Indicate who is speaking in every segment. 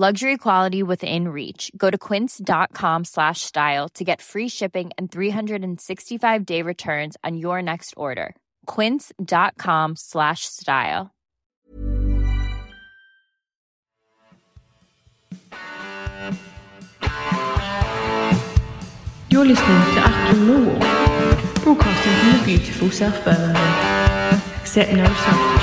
Speaker 1: Luxury quality within reach. Go to quince.com slash style to get free shipping and 365 day returns on your next order. Quince.com slash style.
Speaker 2: You're listening to Achtung Millwall, broadcasting from the beautiful South Birmingham. Accept no substitute.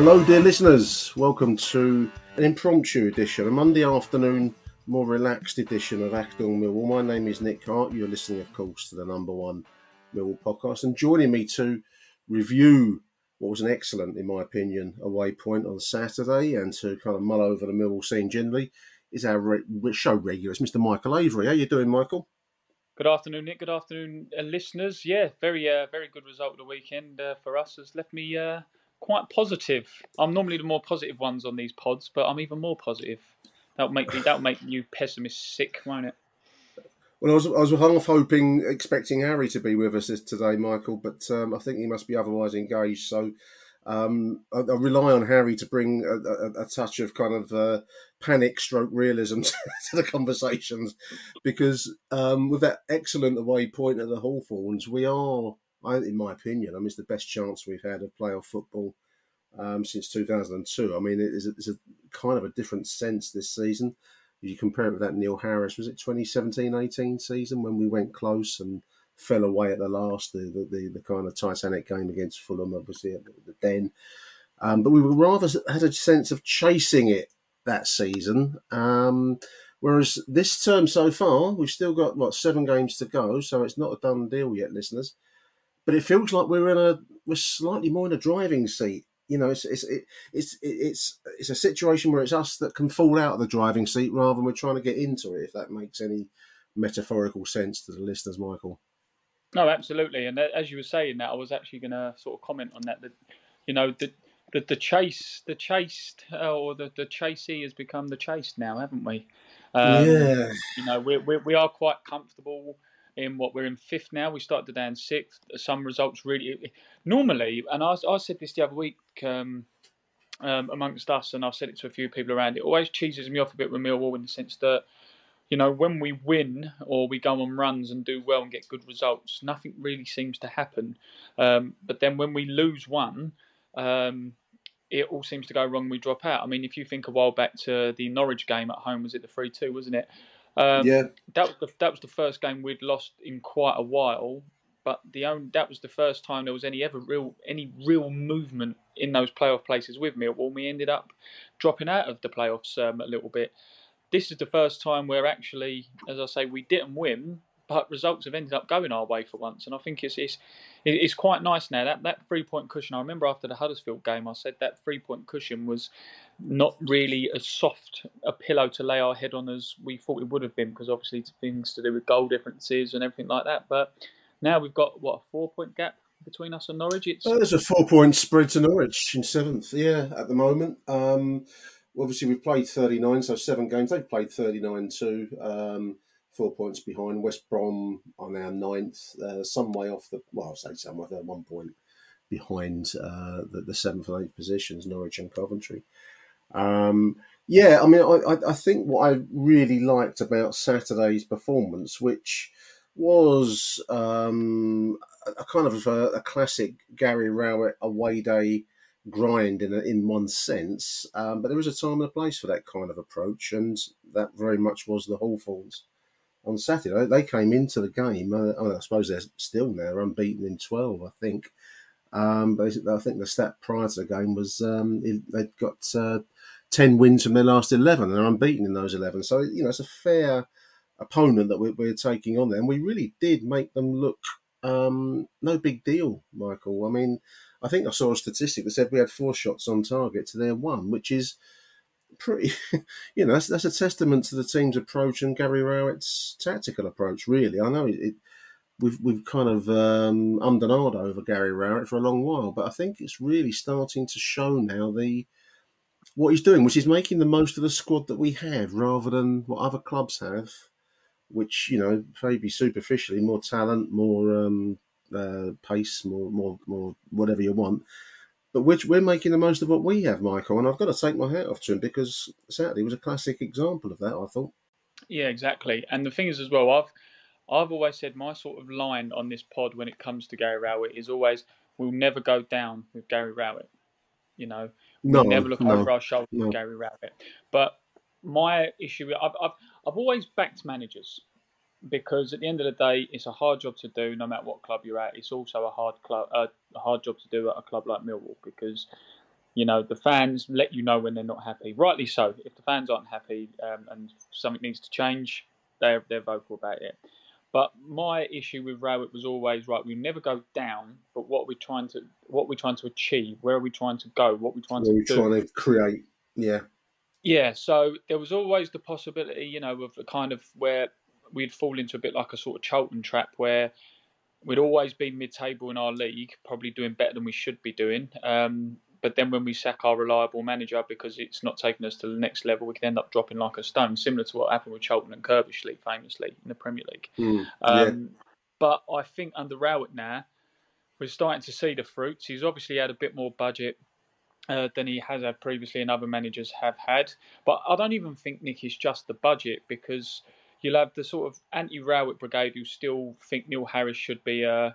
Speaker 3: Hello, dear listeners. Welcome to an impromptu edition, a Monday afternoon, more relaxed edition of Achtung Millwall. My name is Nick Hart. You're listening, of course, to the number one Millwall podcast. And joining me to review what was an excellent, in my opinion, away point on Saturday and to kind of mull over the Millwall scene generally is our re- show regular. It's Mr. Michael Avery. How you doing, Michael?
Speaker 4: Good afternoon, Nick. Good afternoon, uh, listeners. Yeah, very, uh, very good result of the weekend uh, for us. Has left me uh, quite positive. I'm normally the more positive ones on these pods, but I'm even more positive. That'll make me, that'll make you pessimists sick, won't it?
Speaker 3: Well, I was, I was half hoping, expecting Harry to be with us today, Michael, but um, I think he must be otherwise engaged. So um, I, I, rely on Harry to bring a, a, a touch of kind of uh, panic stroke realism to, the conversations because um, with that excellent away point at the Hawthorns, we are, in my opinion, I mean, it's the best chance we've had of playoff football um, since 2002. I mean, it is a, it's a kind of a different sense this season. If you compare it with that Neil Harris, was it 2017-18 season when we went close and fell away at the last, the the, the, the kind of Titanic game against Fulham, obviously at the, the Den. Um, but we were rather had a sense of chasing it that season. Um, whereas this term so far, we've still got what seven games to go, so it's not a done deal yet, listeners. But it feels like we're in a we're slightly more in a driving seat. You know, it's it's it, it's it's it's a situation where it's us that can fall out of the driving seat rather than we're trying to get into it. If that makes any metaphorical sense to the listeners, Michael.
Speaker 4: No, absolutely. And as you were saying that, I was actually going to sort of comment on that. That you know, the the, the chase, the chased, uh, or the the chasey has become the chased now, haven't we?
Speaker 3: Um, yeah.
Speaker 4: You know, we we we are quite comfortable in what we're in fifth now. We started down sixth. Some results really normally, and I, I said this the other week. Um, um, amongst us, and I've said it to a few people around. It always cheeses me off a bit with Millwall in the sense that you know, when we win or we go on runs and do well and get good results, nothing really seems to happen. Um, but then when we lose one, um, it all seems to go wrong. We drop out. I mean, if you think a while back to the Norwich game at home, was it the three two, wasn't it? Um,
Speaker 3: yeah.
Speaker 4: That was the that was the first game we'd lost in quite a while. But the only, that was the first time there was any ever real any real movement in those playoff places with Millwall. We ended up dropping out of the playoffs um, a little bit this is the first time where actually, as I say, we didn't win, but results have ended up going our way for once. And I think it's it's it's quite nice now. That that three point cushion. I remember after the Huddersfield game, I said that three point cushion was not really as soft a pillow to lay our head on as we thought it would have been, because obviously things to do with goal differences and everything like that. But now we've got what a four point gap between us and Norwich. It's
Speaker 3: oh, there's a four point spread to Norwich in seventh. Yeah, at the moment. Um, obviously we've played 39, so seven games. They've played 39 too. Um, four points behind. West Brom on our ninth, uh, some way off the, well, I'll say some way, they're one point behind uh, the, the, seventh and eighth positions, Norwich and Coventry. Um, yeah, I mean, I, I, think what I really liked about Saturday's performance, which was um, a, kind of a, a, classic Gary Rowett away day grind in a, in one sense, um, but there was a time and a place for that kind of approach, and that very much was the Hawthorns on Saturday. They came into the game. Uh, I suppose they're still now unbeaten in twelve, I think. Um, but I think the stat prior to the game was um, they'd got uh, ten wins from their last eleven. and They're unbeaten in those eleven, so you know it's a fair opponent that we're, we're taking on there, and we really did make them look um, no big deal, Michael. I mean, I think I saw a statistic that said we had four shots on target to their one, which is pretty, you know, that's, that's a testament to the team's approach and Gary Rowett's tactical approach. Really, I know it, it we've we've kind of um, over Gary Rowett for a long while, but I think it's really starting to show now the what he's doing, which is making the most of the squad that we have, rather than what other clubs have, which you know maybe superficially more talent, more um, uh, pace, more, more, more, whatever you want. But which we're making the most of what we have, Michael, and I've got to take my hat off to him because Saturday was a classic example of that. I thought.
Speaker 4: Yeah, exactly. And the thing is, as well, I've I've always said my sort of line on this pod when it comes to Gary Rowett is always we'll never go down with Gary Rowett. You know, we'll never look no, over our shoulder no. with Gary Rowett. But my issue, I've, I've I've always backed managers because at the end of the day, it's a hard job to do, no matter what club you're at. It's also a hard club, uh, a hard job to do at a club like Millwall because you know the fans let you know when they're not happy. Rightly so. If the fans aren't happy um, and something needs to change, they're they're vocal about it. But my issue with Rowett was always right. We never go down, but what we're we trying to what we're we trying to achieve? Where are we trying to go? What we're we trying
Speaker 3: Where
Speaker 4: to
Speaker 3: are we do? trying to create? Yeah.
Speaker 4: Yeah, so there was always the possibility, you know, of a kind of where we'd fall into a bit like a sort of Charlton trap where we'd always been mid-table in our league, probably doing better than we should be doing. Um, but then when we sack our reliable manager because it's not taking us to the next level, we can end up dropping like a stone, similar to what happened with Charlton and Curbishley, famously in the Premier League.
Speaker 3: Mm, yeah. um,
Speaker 4: but I think under Rowett now, we're starting to see the fruits. He's obviously had a bit more budget uh, than he has had previously, and other managers have had. But I don't even think Nick is just the budget because you'll have the sort of anti-Rowett brigade who still think Neil Harris should be uh,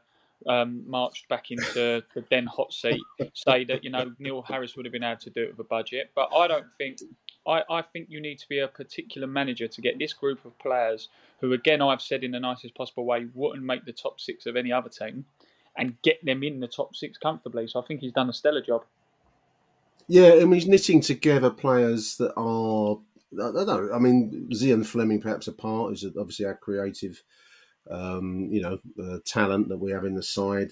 Speaker 4: um, marched back into the then hot seat, say that you know Neil Harris would have been able to do it with a budget, but I don't think. I, I think you need to be a particular manager to get this group of players, who again I've said in the nicest possible way wouldn't make the top six of any other team, and get them in the top six comfortably. So I think he's done a stellar job.
Speaker 3: Yeah, I mean he's knitting together players that are I don't know. I mean, Zian Flemming, perhaps apart is obviously our creative, um, you know, uh, talent that we have in the side.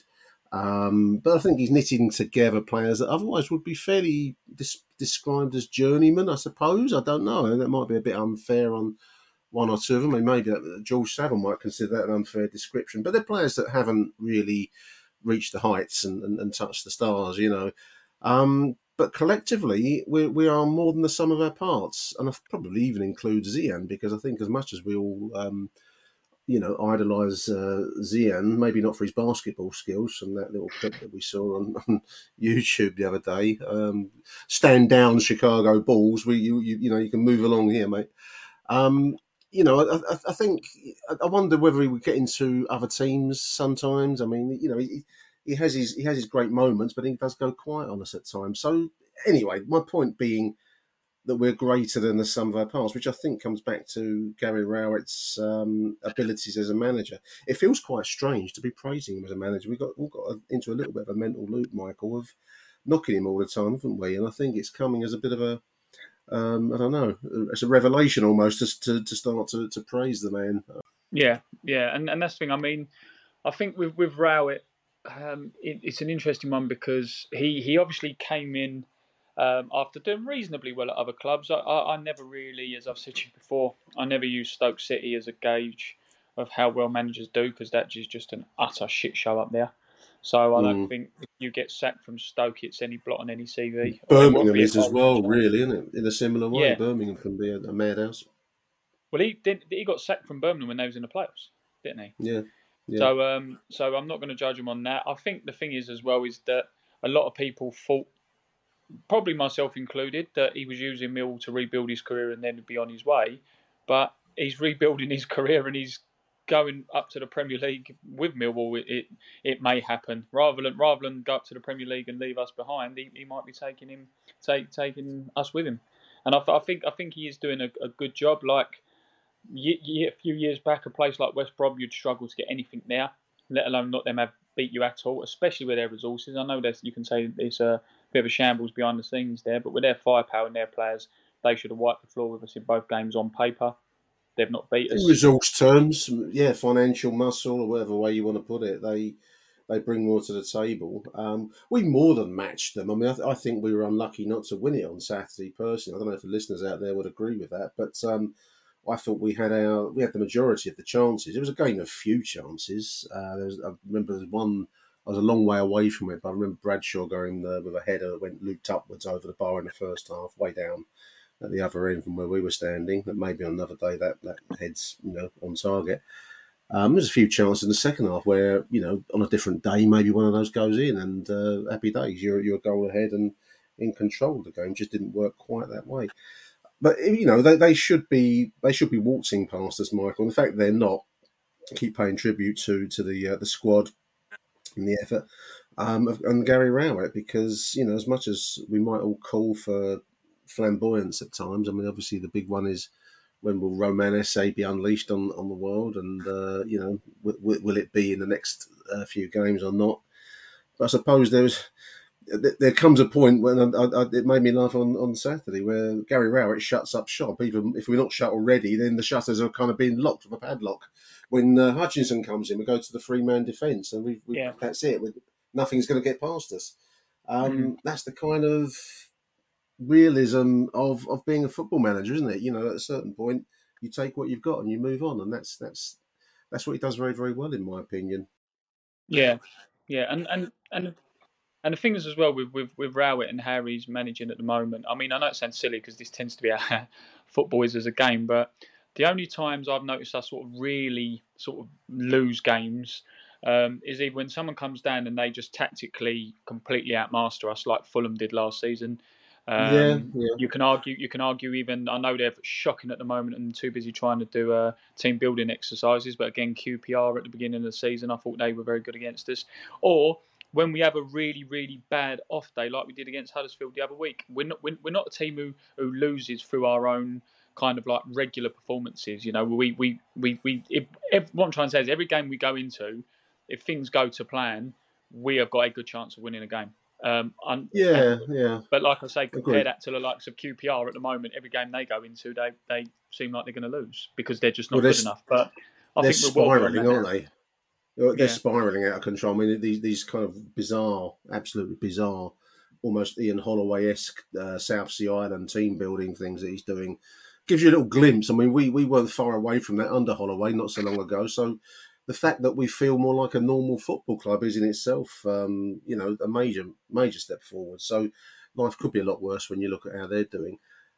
Speaker 3: Um, but I think he's knitting together players that otherwise would be fairly dis- described as journeymen, I suppose. I don't know. That might be a bit unfair on one or two of them. Mean, maybe George Saville might consider that an unfair description. But they're players that haven't really reached the heights and, and, and touched the stars, you know. Um, but collectively, we, we are more than the sum of our parts. And I probably even include Zian, because I think as much as we all, um, you know, idolise uh, Zian, maybe not for his basketball skills, and that little clip that we saw on, on YouTube the other day, um, stand down Chicago Bulls, we, you, you, you know, you can move along here, mate. Um, you know, I, I, think I wonder whether he would get into other teams sometimes. I mean, you know, he, he has his he has his great moments, but he does go quiet on us at times. So anyway, my point being that we're greater than the sum of our parts, which I think comes back to Gary Rowett's um, abilities as a manager. It feels quite strange to be praising him as a manager. We got all got into a little bit of a mental loop, Michael, of knocking him all the time, haven't we? And I think it's coming as a bit of a um, I don't know, it's a revelation almost to to, start to, to praise the man.
Speaker 4: Yeah, yeah, and and that's the thing. I mean, I think with with Rowett, um, it, it's an interesting one because he, he obviously came in um, after doing reasonably well at other clubs. I, I, I, never really, as I've said to you before, I never use Stoke City as a gauge of how well managers do because that is just an utter shit show up there. So I don't mm. think if you get sacked from Stoke, it's any blot on any CV.
Speaker 3: Birmingham is as well, really, isn't it? In a similar way, yeah. Birmingham can be a, a madhouse.
Speaker 4: Well, he did. He got sacked from Birmingham when they was in the playoffs, didn't he?
Speaker 3: Yeah. Yeah.
Speaker 4: So um, so I'm not going to judge him on that. I think the thing is as well is that a lot of people thought, probably myself included, that he was using Mill to rebuild his career and then be on his way. But he's rebuilding his career and he's going up to the Premier League with Millwall, it, it, it may happen. Rather than rather than go up to the Premier League and leave us behind, he, he might be taking him take taking us with him. And I, I think I think he is doing a, a good job. Like a few years back, a place like West Brom, you'd struggle to get anything there, let alone not them have beat you at all, especially with their resources. I know that you can say it's a bit of a shambles behind the scenes there, but with their firepower and their players, they should have wiped the floor with us in both games on paper. They've not beat us.
Speaker 3: In resource terms, yeah, financial muscle or whatever way you want to put it, they they bring more to the table. Um, we more than matched them. I mean, I, th- I, think we were unlucky not to win it on Saturday. Personally, I don't know if the listeners out there would agree with that, but um, I thought we had our we had the majority of the chances. It was a game of few chances. Uh, was, I remember there was one. I was a long way away from it, but I remember Bradshaw going there with a header that went looped upwards over the bar in the first half, way down at the other end from where we were standing. That maybe on another day that that heads you know on target. Um, there's a few chances in the second half where you know on a different day maybe one of those goes in and uh, happy days. You're you're a goal ahead and in control of the game. Just didn't work quite that way. But you know they, they should be they should be waltzing past us, Michael. And the fact they're not keep paying tribute to to the uh, the squad and the effort um, of, and Gary Rowett because you know as much as we might all call for flamboyance at times. I mean, obviously the big one is when will Romain Esse be unleashed on, on the world, and uh, you know, w- will it be in the next uh, few games or not? But I suppose there's there comes a point when I, I, it made me laugh on, on Saturday where Gary Rowett shuts up shop. Even if we're not shut already, then the shutters are kind of being locked with a padlock. When uh, Hutchinson comes in, we go to the three man defence, and we, we yeah. that's it. We, nothing's going to get past us. Um, mm. That's the kind of realism of of being a football manager, isn't it? You know, at a certain point, you take what you've got and you move on, and that's that's that's what he does very very well, in my opinion.
Speaker 4: Yeah, yeah, and and and. And the thing is, as well, with, with, with Rowett and Harry's managing at the moment, I mean, I know it sounds silly because this tends to be a football is as a game, but the only times I've noticed us sort of really sort of lose games um, is either when someone comes down and they just tactically completely outmaster us, like Fulham did last season, um, yeah, yeah, You can argue. You can argue. Even I know they're shocking at the moment and too busy trying to do uh, team building exercises. But again, QPR at the beginning of the season, I thought they were very good against us. Or when we have a really, really bad off day, like we did against Huddersfield the other week, we're not we're, we're not a team who, who loses through our own kind of like regular performances. You know, we we we we. If, if, what I'm trying to say is, every game we go into, if things go to plan, we have got a good chance of winning a game. Um,
Speaker 3: and, yeah, and, yeah.
Speaker 4: But like I say, compare Agreed. that to the likes of QPR at the moment. Every game they go into, they they seem like they're going to lose because they're just not well, good enough. But I
Speaker 3: they're
Speaker 4: think
Speaker 3: we're spiraling, aren't they? They're yeah. spiraling out of control. I mean, these these kind of bizarre, absolutely bizarre, almost Ian Holloway esque uh, South Sea Island team building things that he's doing gives you a little glimpse. I mean, we we weren't far away from that under Holloway not so long ago. So the fact that we feel more like a normal football club is in itself, um, you know, a major major step forward. So life could be a lot worse when you look at how they're doing.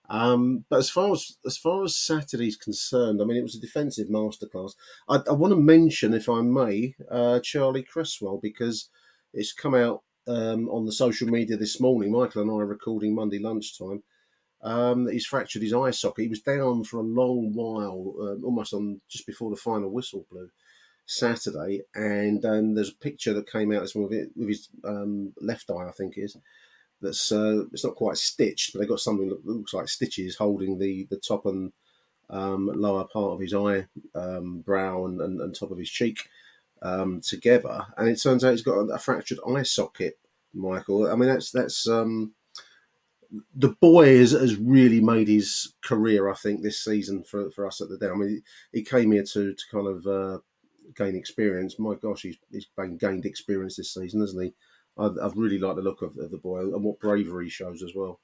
Speaker 3: Um, but as far as as far as Saturday's concerned, I mean, it was a defensive masterclass. I, I want to mention, if I may, uh, Charlie Cresswell because it's come out um, on the social media this morning. Michael and I are recording Monday lunchtime. Um, he's fractured his eye socket. He was down for a long while, uh, almost on just before the final whistle blew. Saturday, and um, there's a picture that came out this morning with his um, left eye, I think is. That's uh, it's not quite stitched, but they've got something that looks like stitches holding the the top and um, lower part of his eye, um, brow, and, and, and, top of his cheek um, together. And it turns out he's got a, fractured eye socket. Michael, I mean that's that's um, the boy has, has really made his career, I think, this season for, for us at the Den. I mean, he came here to to kind of uh, gain experience. My gosh, he's, he's gained experience this season, hasn't he? I, have really liked the look of, of, the boy and what bravery he shows as well.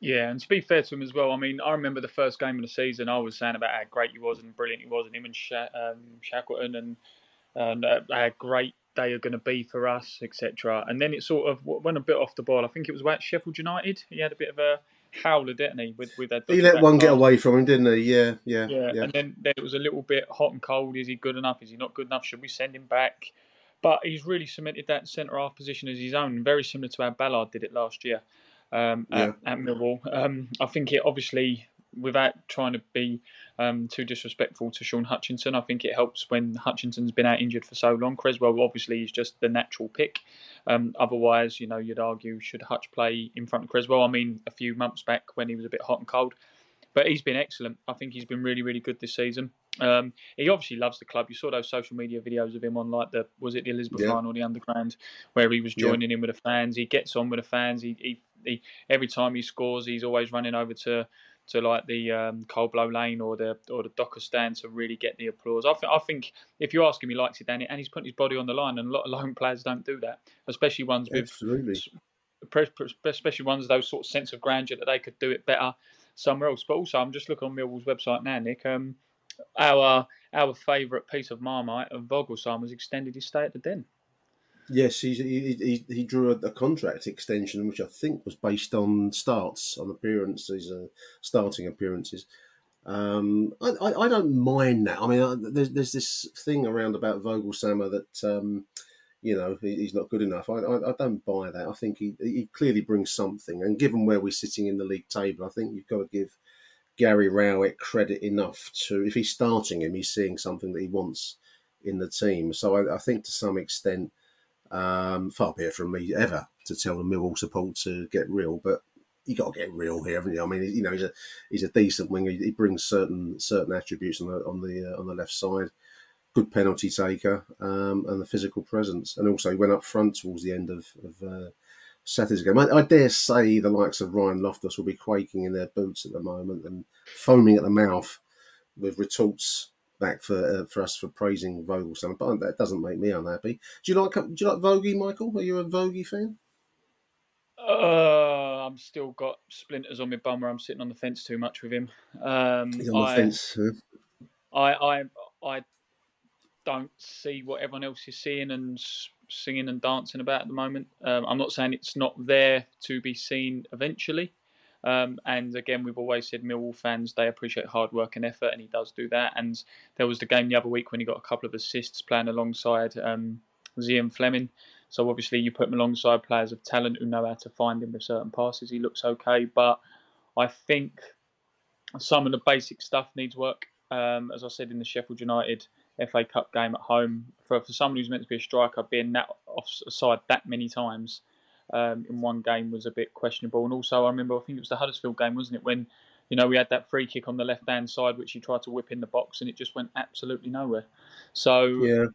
Speaker 4: Yeah, and to be fair to him as well, I mean, I remember the first game of the season. I was saying about how great he was and brilliant he was, and him and Sha- um, Shackleton, and and uh, how great they are going to be for us, etc. And then it sort of went a bit off the ball. I think it was about Sheffield United. He had a bit of a howler, didn't he? With with that.
Speaker 3: He let one get away from him, didn't he? Yeah, yeah,
Speaker 4: yeah, yeah. And then, then it was a little bit hot and cold. Is he good enough? Is he not good enough? Should we send him back? But he's really cemented that centre half position as his own, very similar to how Ballard did it last year um, at, yeah. at Millwall. Um, I think it obviously without trying to be um, too disrespectful to Shaun Hutchinson, I think it helps when Hutchinson's been out injured for so long. Cresswell obviously is just the natural pick. Um, otherwise, you know, you'd argue should Hutch play in front of Cresswell? I mean, a few months back when he was a bit hot and cold, but he's been excellent. I think he's been really, really good this season. Um, he obviously loves the club. You saw those social media videos of him on like the was it the Elizabeth yeah. line or the Underground, where he was joining yeah. in with the fans. He gets on with the fans. He, he, he every time he scores, he's always running over to to like the um, Coldblow Lane or the or the Docker stand to really get the applause. I, th- I think if you ask him, he likes it, Danny, and he's putting his body on the line, and a lot of loan players don't do that, especially ones with
Speaker 3: Absolutely.
Speaker 4: especially ones those sort of sense of grandeur that they could do it better somewhere else. But also, I'm just looking on Millwall's website now, Nick. Um, our our favourite piece of Marmite of Voglsammer has extended his stay at the Den.
Speaker 3: Yes, he, he, he drew a, a, contract extension, which I think was based on starts, on appearances, uh, starting appearances. Um, I, I, I, don't mind that. I mean, I, there's, there's this thing around about Voglsammer that, um, you know, he, he's not good enough. I, I, don't buy that. I think he, he clearly brings something. And given where we're sitting in the league table, I think you've got to give Gary Rowett credit enough to, if he's starting him, he's seeing something that he wants in the team. So I, I think to some extent, um, far be it from me ever to tell the Millwall support to get real, but you got to get real here, haven't you? I mean, you know, he's a he's a decent winger. He brings certain certain attributes on the on the uh, on the left side. Good penalty taker um, and the physical presence, and also he went up front towards the end of, of uh, Saturday's game. I, I, dare say the likes of Ryan Loftus will be quaking in their boots at the moment and foaming at the mouth with retorts back for uh, for us for praising Vogel. Voglsammer, but that doesn't make me unhappy. Do you like do you like Vogie, Michael? Are you a Vogie fan?
Speaker 4: Uh, I'm still got splinters on my bum where I'm sitting on the fence too much with him. Um,
Speaker 3: He's on the I, fence.
Speaker 4: I, I, I don't see what everyone else is seeing and singing and dancing about at the moment. Um, I'm not saying it's not there to be seen eventually. Um, and again, we've always said Millwall fans they appreciate hard work and effort, and he does do that. And there was the game the other week when he got a couple of assists playing alongside um, Zian Flemming. So obviously, you put him alongside players of talent who know how to find him with certain passes. He looks okay, but I think some of the basic stuff needs work. Um, as I said in the Sheffield United FA Cup game at home, for for someone who's meant to be a striker, being that offside that many times um, in one game was a bit questionable. And also, I remember, I think it was the Huddersfield game, wasn't it, when you know we had that free kick on the left hand side, which he tried to whip in the box, and it just went absolutely nowhere. So
Speaker 3: yeah,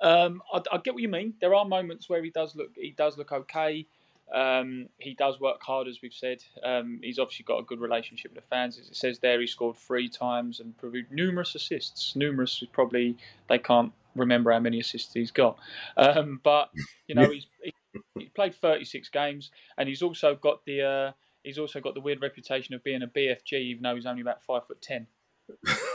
Speaker 4: um, I, I, get what you mean. There are moments where he does look he does look okay. Um, he does work hard, as we've said. Um, he's obviously got a good relationship with the fans. As it says there, he scored three times and proved numerous assists. Numerous, probably they can't remember how many assists he's got. Um, but you know, he's he, he played 36 games, and he's also got the uh, he's also got the weird reputation of being a BFG, even though he's only about five foot ten.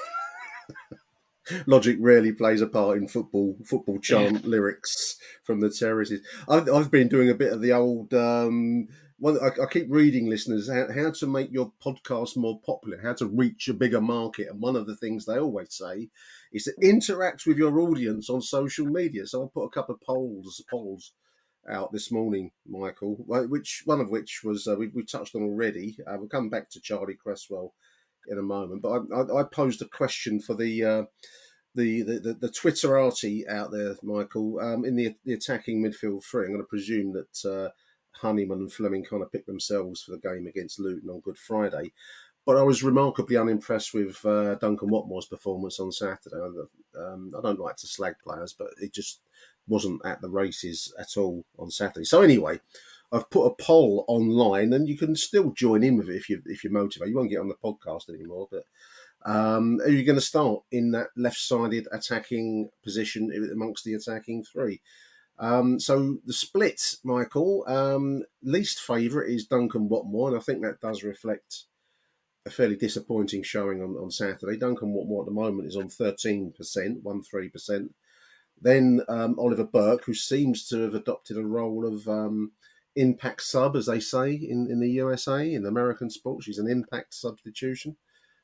Speaker 3: Logic rarely plays a part in football football chant yeah. lyrics from the terraces. I've, I've been doing a bit of the old. Um, I, I, keep reading listeners how, how, to make your podcast more popular, how to reach a bigger market, and one of the things they always say is to interact with your audience on social media. So I put a couple of polls polls out this morning, Michael. Which one of which was uh, we, we touched on already. Uh, we'll come back to Charlie Cresswell in a moment, but I, I, I posed a question for the. Uh, the, the, the, Twitterati out there, Michael, um, in the the attacking midfield three, I'm going to presume that uh, Honeyman and Flemming kind of picked themselves for the game against Luton on Good Friday. But I was remarkably unimpressed with uh, Duncan Watmore's performance on Saturday. Um, I don't like to slag players, but it just wasn't at the races at all on Saturday. So anyway, I've put a poll online, and you can still join in with it if you if you're motivated. You won't get on the podcast anymore, but um, are you going to start in that left-sided attacking position amongst the attacking three? Um, so the split, Michael, um, least favourite is Duncan Watmore, and I think that does reflect a fairly disappointing showing on, on Saturday. Duncan Watmore at the moment is on 13%, 1 3%. Then um, Oliver Burke, who seems to have adopted a role of um, impact sub, as they say in, in the USA, in American sports. He's an impact substitution.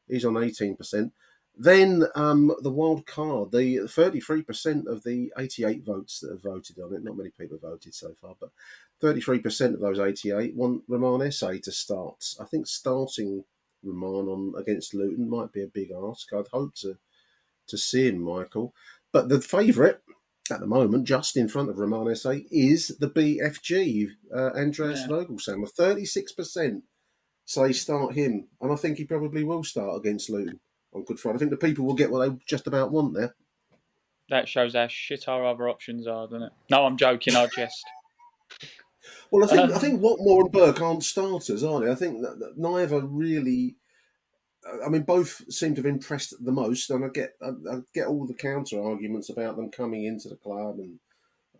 Speaker 3: He's on 18%. Then um, the wild card, the 33% of the 88 votes that have voted on it, not many people have voted so far, but 33% of those 88 want Romain Esse to start. I think starting Romain on against Luton might be a big ask. I'd hope to to see him, Michael. But the favourite at the moment, just in front of Romain Esse, is the BFG, uh, Andreas
Speaker 4: Yeah.
Speaker 3: Voglsammer, with 36% say start him. And I think he probably will start against Luton on Good Friday. I think the people will get what they just about want there.
Speaker 4: That shows how shit our other options are, doesn't it? No, I'm joking. I jest.
Speaker 3: Well, I think
Speaker 4: Um,
Speaker 3: I think Watmore and Burke aren't starters, are they? I think that, that neither really. I mean, both seem to have impressed the most, and I get I, I get all the counter arguments about them coming into the club and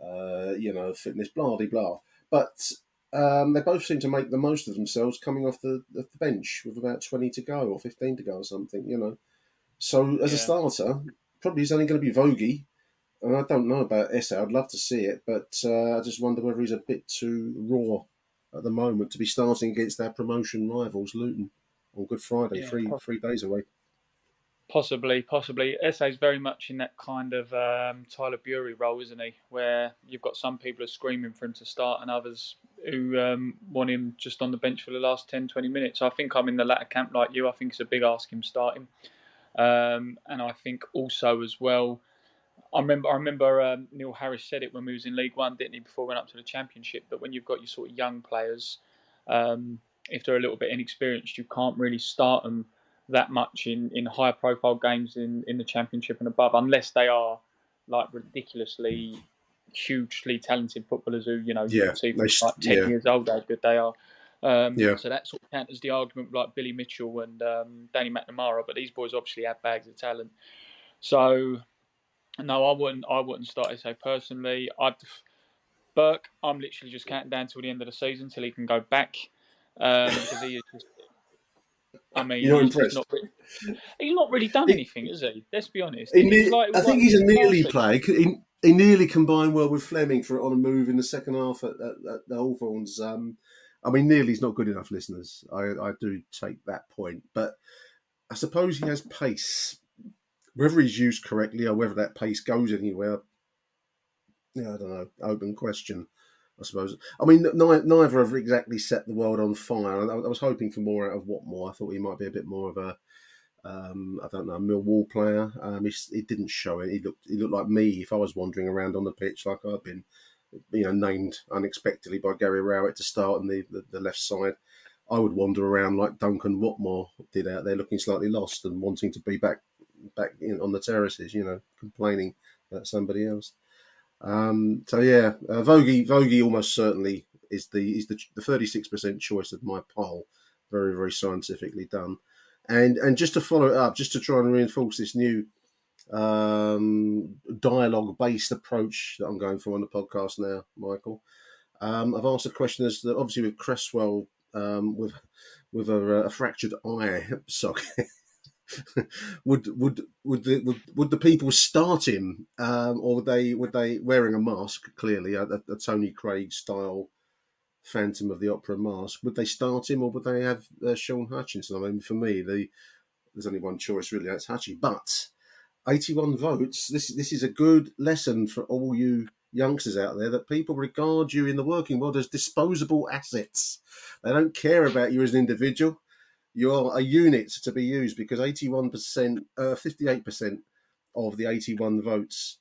Speaker 3: uh, you know fitness, blah de blah. But um, they both seem to make the most of themselves coming off the, the bench with about twenty to go or fifteen to go or something. You know, so as a starter, probably he's only going to be Vogie. And I don't know about Esse. I'd love to see it, but uh, I just wonder whether he's a bit too raw at the moment to be starting against their promotion rivals, Luton, on Good Friday,
Speaker 4: Yeah,
Speaker 3: three three days away.
Speaker 4: Possibly, possibly. Esse's very much in that kind of um, Tyler Burey role, isn't he? Where you've got some people are screaming for him to start and others who um, want him just on the bench for the last 10, 20 minutes. I think I'm in the latter camp like you. I think it's a big ask him starting. Um, and I think also as well, I remember I remember um, Neil Harris said it when we was in League One, didn't he, before we went up to the Championship, that when you've got your sort of young players, um, if they're a little bit inexperienced, you can't really start them that much in, in higher profile games in, in the championship and above, unless they are like ridiculously hugely talented footballers who, you know,
Speaker 3: Yeah,
Speaker 4: see
Speaker 3: they
Speaker 4: from like 10
Speaker 3: yeah.
Speaker 4: years old how good they are. Um,
Speaker 3: Yeah.
Speaker 4: So that sort of counters the argument like Billy Mitchell and um, Danny McNamara, but these boys obviously have bags of talent. So no, I wouldn't. I wouldn't start to say personally. I'd Burke. I'm literally just counting down till the end of the season till he can go back um, because he is just. I mean,
Speaker 3: You're
Speaker 4: he's,
Speaker 3: impressed?
Speaker 4: not, really, he's not really done
Speaker 3: He-
Speaker 4: anything, has he? Let's be honest.
Speaker 3: Ne-
Speaker 4: like-
Speaker 3: I think he's a nearly play. He, he nearly combined well with Flemming for on a move in the second half at, at, at the Hawthorns. Um, I mean, nearly nearly's not good enough, listeners. I, I do take that point, but I suppose he has pace. Whether he's used correctly or whether that pace goes anywhere, yeah, I don't know. Open question, I suppose. I mean, neither have exactly set the world on fire. I, was hoping for more out of Watmore. I thought he might be a bit more of a um, I don't know, Millwall player. Um, he, he didn't show it. He looked he looked like me if I was wandering around on the pitch like I've been, you know, named unexpectedly by Gary Rowett to start on the, the, the left side. I would wander around like Duncan Watmore did out there, looking slightly lost and wanting to be back back in, on the terraces, you know, complaining about somebody else. Um, so yeah, uh, Vogie Vogie almost certainly is the is the the thirty six percent choice of my poll. Very very scientifically done. And and just to follow it up, just to try and reinforce this new um, dialogue based approach that I'm going for on the podcast now, Michael. Um, I've asked a question as to obviously with Cresswell um, with with a, a fractured eye socket. would would would the would, would the people start him, um, or would they would they wearing a mask? Clearly, a, a, Tony Craig style Phantom of the Opera mask. Would they start him, or would they have uh, Shaun Hutchinson? I mean, for me, the there's only one choice really. That's Hutchie, but 81 votes. This this is a good lesson for all you youngsters out there that people regard you in the working world as disposable assets. They don't care about you as an individual. You are a unit to be used because 81%, uh, 58% of the 81 votes,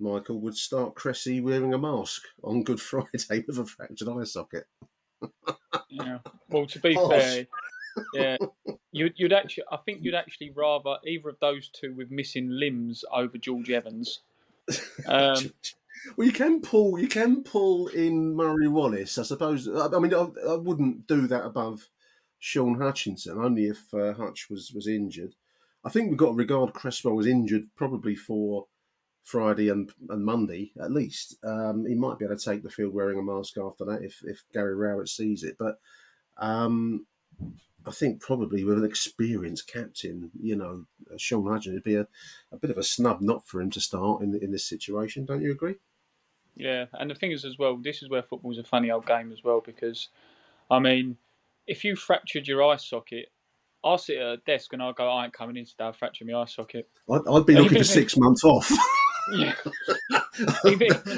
Speaker 3: Michael, would start Cressy wearing a mask on Good Friday with a fractured eye socket.
Speaker 4: Yeah. Well, to be
Speaker 3: Harsh.
Speaker 4: fair, yeah, you'd, you'd actually, I think you'd actually rather either of those two with missing limbs over George Evans. Um,
Speaker 3: well, you can pull, you can pull in Murray Wallace, I suppose. I, I mean, I, I wouldn't do that above Shaun Hutchinson, only if uh, Hutch was was injured. I think we've got to regard Cresswell as injured probably for Friday and, and Monday at least. Um, he might be able to take the field wearing a mask after that if, if Gary Rowett sees it. But um, I think probably with an experienced captain, you know, Shaun Hutchinson, it'd be a, a bit of a snub not for him to start in in this situation. Don't you agree?
Speaker 4: Yeah, and the thing is as well, this is where football's a funny old game as well because, I mean, if you fractured your eye socket, I'll sit at a desk and I'll go, I ain't coming in today, I'll fracture my eye socket.
Speaker 3: I'd, I'd be looking for six months off.
Speaker 4: Yeah.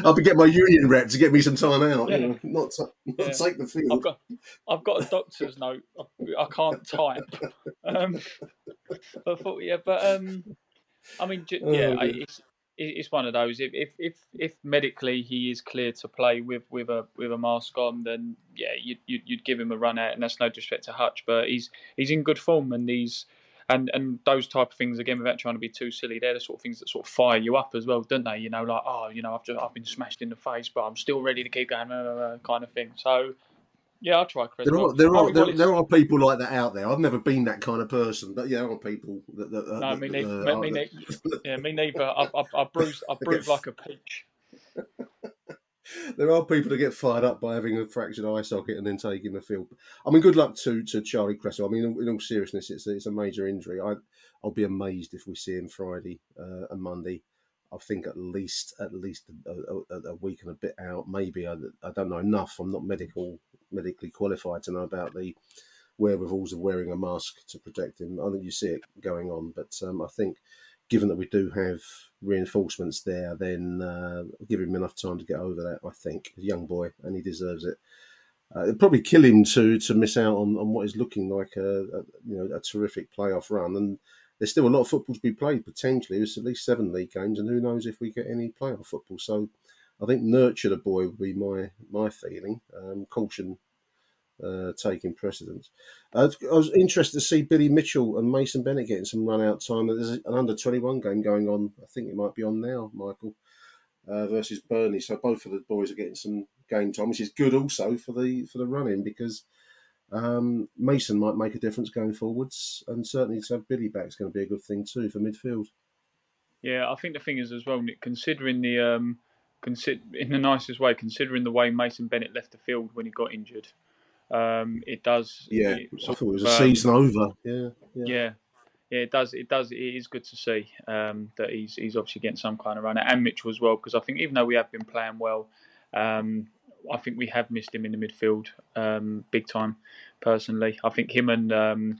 Speaker 3: I'll be getting my union rep to get me some time out. Yeah. You know, not, not yeah. take the field.
Speaker 4: I've got, I've got a doctor's note. I, I can't type. Um, I thought, yeah, but um, I mean, oh, yeah, oh, it's it's one of those. If, if if if medically he is clear to play with with a with a mask on, then yeah, you'd you'd give him a run out, and that's no disrespect to Hutch, but he's he's in good form, and he's and and those type of things again, without trying to be too silly, they're the sort of things that sort of fire you up as well, don't they? You know, like oh, you know, I've just I've been smashed in the face, but I'm still ready to keep going, kind of thing. So yeah, I'll try
Speaker 3: There are there are there, there, are people like that out there. I've never been that kind of person, but yeah, there are people that. that
Speaker 4: no, that, me, neither, uh, me, me, yeah, me neither. I, I, I bruise, I bruise like a peach.
Speaker 3: there are people that get fired up by having a fractured eye socket and then taking the field. I mean, good luck to to Charlie Cresswell. I mean, in all seriousness, it's it's a major injury. I I'll be amazed if we see him Friday uh, and Monday. I think at least at least a, a, a, week and a bit out. Maybe I, I don't know enough. I'm not medical medically qualified to know about the wherewithals of wearing a mask to protect him. I think you see it going on, but um, I think given that we do have reinforcements there, then uh, give him enough time to get over that. I think young boy, and he deserves it. Uh, it'd probably kill him to to miss out on, on what is looking like a, a, you know a terrific playoff run, and there's still a lot of football to be played potentially. There's at least seven league games, and who knows if we get any playoff football. So I think nurture the boy would be my my feeling. Um, caution uh, taking precedence. Uh, I was interested to see Billy Mitchell and Mason Bennett getting some run out time. There's an under 21 game going on. I think it might be on now, Michael, uh, versus Burnley. So both of the boys are getting some game time, which is good also for the for the running because um, Mason might make a difference going forwards, and certainly to have Billy back is going to be a good thing too for midfield.
Speaker 4: Yeah, I think the thing is as well, Nick, considering the um, consider in the nicest way, considering the way Mason Bennett left the field when he got injured. Um, it does.
Speaker 3: Yeah, it I thought it was a um, season over. Yeah,
Speaker 4: yeah, yeah, yeah. It does. It does. It is good to see um, that he's he's obviously getting some kind of run, and Mitchell as well. Because I think even though we have been playing well, um, I think we have missed him in the midfield um, big time. Personally, I think him and um,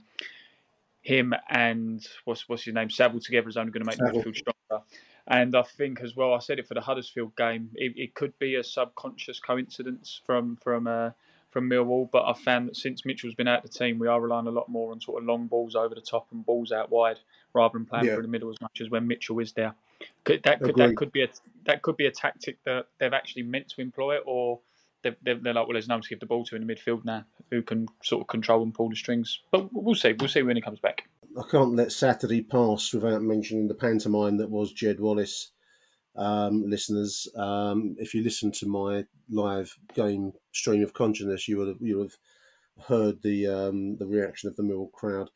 Speaker 4: him and what's what's his name Saville together is only going to make Saville. the midfield stronger. And I think as well, I said it for the Huddersfield game. It, it could be a subconscious coincidence from from uh, from Millwall, but I've found that since Mitchell's been out of the team, we are relying a lot more on sort of long balls over the top and balls out wide, rather than playing yeah. through the middle as much as when Mitchell is there. Could, that could that could be a that could be a tactic that they've actually meant to employ, or they're, they're, they're like, well, there's no one to give the ball to in the midfield now who can sort of control and pull the strings. But we'll see. We'll see when he comes back.
Speaker 3: I can't let Saturday pass without mentioning the pantomime that was Jed Wallace um, listeners, um, if you listen to my live game stream of consciousness, you would have, you have heard the um, the reaction of the Mill crowd.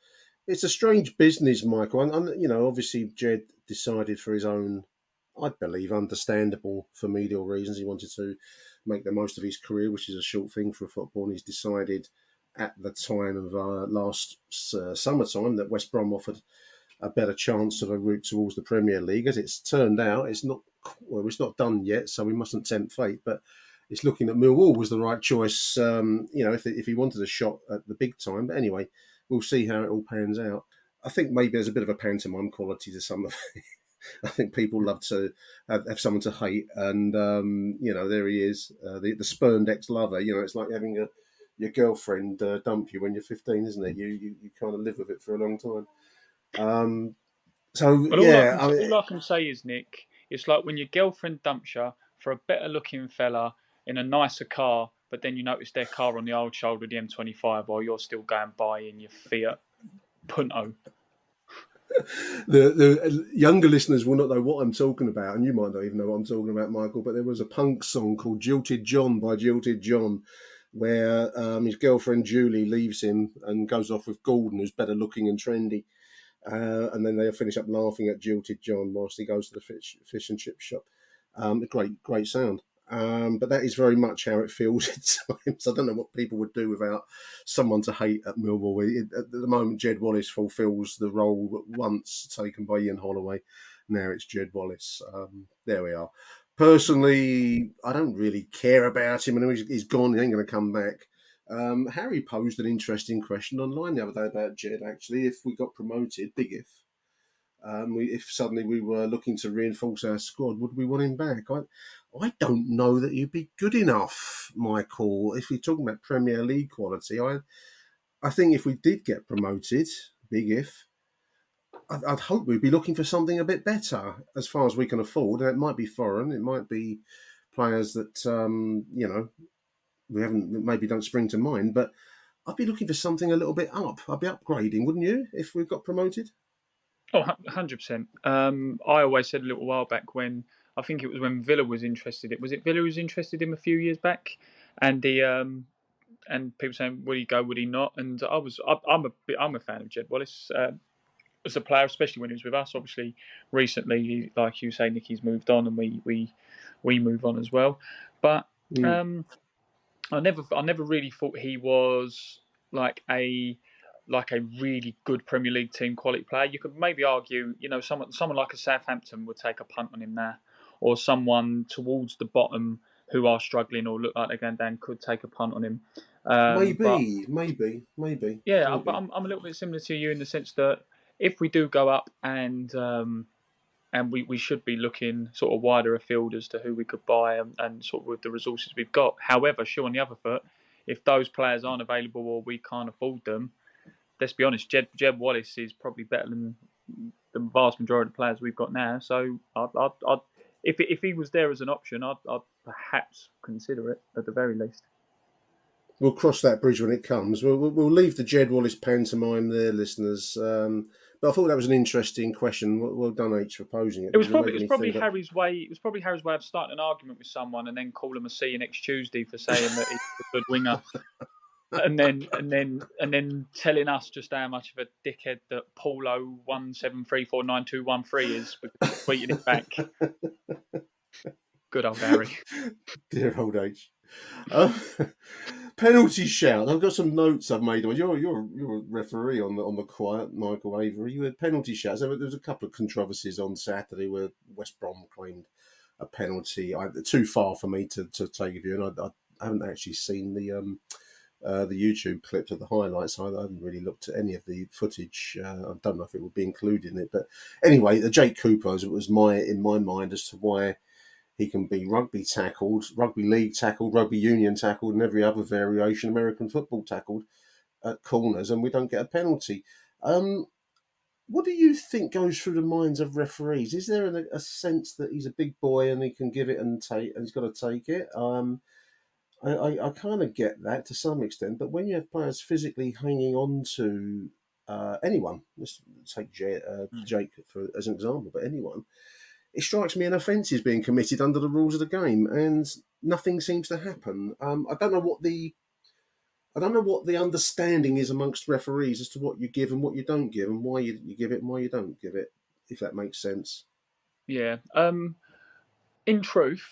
Speaker 3: It's a strange business, Michael. And, and, you know, obviously, Jed decided for his own, I believe, understandable familial reasons. He wanted to make the most of his career, which is a short thing for a football. And he's decided at the time of uh, last uh, summertime that West Brom offered a better chance of a route towards the Premier League. As it's turned out, it's not well, it's not done yet, so we mustn't tempt fate. But it's looking that Millwall was the right choice. Um, you know, if if he wanted a shot at the big time. But anyway, we'll see how it all pans out. I think maybe there's a bit of a pantomime quality to some of it. I think people love to have, have someone to hate, and um, you know, there he is, uh, the, the spurned ex-lover. You know, it's like having a your girlfriend uh, dump you when you're 15, isn't it? You, you you kind of live with it for a long time. Um, so yeah,
Speaker 4: all I, can, I mean, all I can say is Nick, it's like when your girlfriend dumps you for a better looking fella in a nicer car, but then you notice their car on the old shoulder, the M25, while you're still going by in your Fiat Punto.
Speaker 3: the the younger listeners will not know what I'm talking about, and you might not even know what I'm talking about, Michael. But there was a punk song called "Jilted John" by Jilted John, where um, his girlfriend Julie leaves him and goes off with Gordon, who's better looking and trendy. Uh, and then they'll finish up laughing at Jilted John whilst he goes to the fish, fish and chip shop. Um, a great, great sound. Um, but that is very much how it feels at times. I don't know what people would do without someone to hate at Millwall. It, at the moment, Jed Wallace fulfills the role once taken by Ian Holloway. Now it's Jed Wallace. Um, there we are. Personally, I don't really care about him. I he's gone. He ain't going to come back. Um, Harry posed an interesting question online the other day about Jed. Actually, if we got promoted, big if, um, we, if suddenly we were looking to reinforce our squad, would we want him back? I, I don't know that he'd be good enough, Michael. If we're talking about Premier League quality, I, I think if we did get promoted, big if, I'd, hope we'd be looking for something a bit better as far as we can afford. And it might be foreign, it might be players that um, you know we haven't maybe don't spring to mind, but I'd be looking for something a little bit up. I'd be upgrading, wouldn't you, if we got promoted?
Speaker 4: Oh, 100%. Um, I always said a little while back when I think it was when Villa was interested. It was it Villa was interested in a few years back, and the um, and people saying would he go, would he not? And I was I, am a I'm a fan of Jed Wallace uh, as a player, especially when he was with us. Obviously, recently, like you say, Nicky's moved on, and we we we move on as well. But mm. um, I never I never really thought he was like a like a really good Premier League team quality player. You could maybe argue, you know, someone someone like a Southampton would take a punt on him there, or someone towards the bottom who are struggling or look like they're going down could take a punt on him.
Speaker 3: Um, maybe, but, maybe, maybe.
Speaker 4: Yeah,
Speaker 3: maybe.
Speaker 4: but I'm, I'm a little bit similar to you in the sense that if we do go up and um, and we, we should be looking sort of wider afield as to who we could buy and, and sort of with the resources we've got. However, sure on the other foot, if those players aren't available or we can't afford them, let's be honest, Jed, Jed Wallace is probably better than the vast majority of players we've got now. So I'd, I'd, I'd, if if he was there as an option, I'd, I'd perhaps consider it at the very least.
Speaker 3: We'll cross that bridge when it comes. We'll, we'll leave the Jed Wallace pantomime there, listeners. Um, but I thought that was an interesting question. Well, well done, H, for posing it.
Speaker 4: It was probably it was probably Harry's way. It was probably Harry's way of starting an argument with someone and then call him a see you next Tuesday for saying that he's a good winger. and then and then and then telling us just how much of a dickhead that Paulo one seven three four nine two one three is tweeting it back. Good old Harry.
Speaker 3: Dear old H. Uh, penalty shout. I've got some notes I've made. You're you're you're a referee on the on the quiet, Michael Avery. You had penalty shouts. There was a couple of controversies on Saturday where West Brom claimed a penalty. I, too far for me to, to take a view, and I, I haven't actually seen the um, uh, the YouTube clips of the highlights. I haven't really looked at any of the footage. Uh, I don't know if it would be included in it, but anyway, the Jake Cooper was, was my in my mind as to why he can be rugby tackled, rugby league tackled, rugby union tackled, and every other variation American football tackled at corners, and we don't get a penalty. Um, what do you think goes through the minds of referees? Is there a, a, sense that he's a big boy and he can give it and take, and he's got to take it? Um, I, I, I kind of get that to some extent, but when you have players physically hanging on to uh, anyone, let's take uh, hmm. Jake for, as an example, but anyone, it strikes me an offence is being committed under the rules of the game, and nothing seems to happen. Um, I don't know what the I don't know what the understanding is amongst referees as to what you give and what you don't give, and why you, you give it and why you don't give it. If that makes sense.
Speaker 4: Yeah. Um, in truth,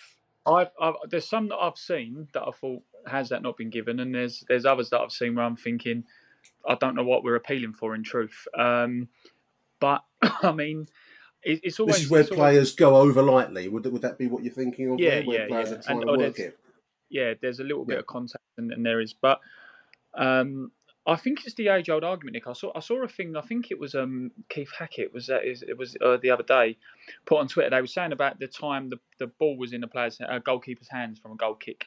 Speaker 4: I've, I've, there's some that I've seen that I thought has that not been given, and there's there's others that I've seen where I'm thinking I don't know what we're appealing for in truth. Um, but I mean, it, it's always
Speaker 3: this is where players
Speaker 4: always,
Speaker 3: go over lightly. Would would that be what you're thinking of?
Speaker 4: Yeah,
Speaker 3: where
Speaker 4: yeah,
Speaker 3: players
Speaker 4: yeah. And, oh,
Speaker 3: it.
Speaker 4: Yeah, there's a little bit of contact, and, and there is, but um, I think it's the age old argument, Nick. I saw I saw a thing. I think it was um, Keith Hackett was that it was uh, the other day put on Twitter. They were saying about the time the, the ball was in the player's uh, goalkeeper's hands from a goal kick.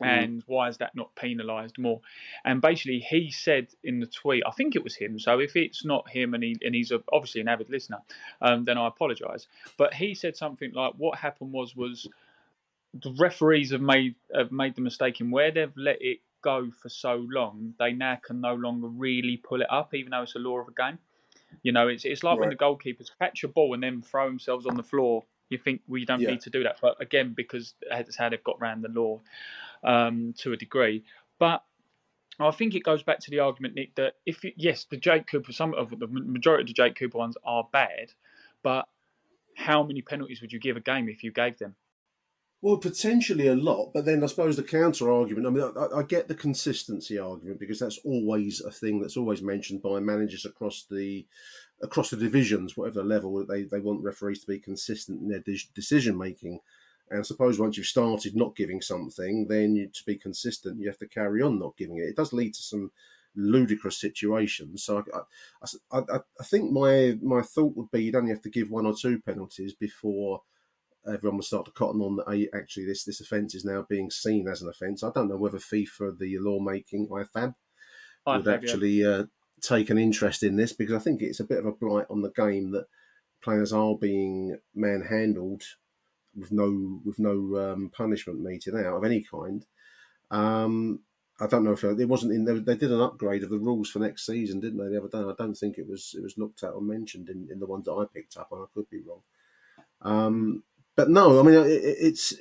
Speaker 4: And why is that not penalised more? And basically, he said in the tweet, I think it was him. So if it's not him, and he and he's a, obviously an avid listener, um, then I apologise. But he said something like, "What happened was was." The referees have made have made the mistake in where they've let it go for so long, they now can no longer really pull it up, even though it's a law of the game. You know, it's it's like right. when the goalkeepers catch a ball and then throw themselves on the floor. You think we well, don't yeah. need to do that, but again, because that's how they've got around the law um, to a degree. But I think it goes back to the argument, Nick, that if yes, the Jake Cooper, some of the majority of the Jake Cooper ones are bad, but how many penalties would you give a game if you gave them?
Speaker 3: Well, potentially a lot, but then I suppose the counter argument. I mean, I, I, get the consistency argument because that's always a thing that's always mentioned by managers across the across the divisions, whatever level they they want referees to be consistent in their de- decision making. And I suppose once you've started not giving something, then you, to be consistent, you have to carry on not giving it. It does lead to some ludicrous situations. So I, I, I, I think my my thought would be you'd only have to give one or two penalties before everyone will start to cotton on that actually this this offence is now being seen as an offence. I don't know whether FIFA, the lawmaking IFAB, would actually yeah. uh, take an interest in this because I think it's a bit of a blight on the game that players are being manhandled with no with no um, punishment meted out of any kind. Um, I don't know if it wasn't in. They, they, did an upgrade of the rules for next season, didn't they? The other day, I don't think it was it was looked at or mentioned in, in the ones that I picked up, and I could be wrong. Um, but no, I mean it, it's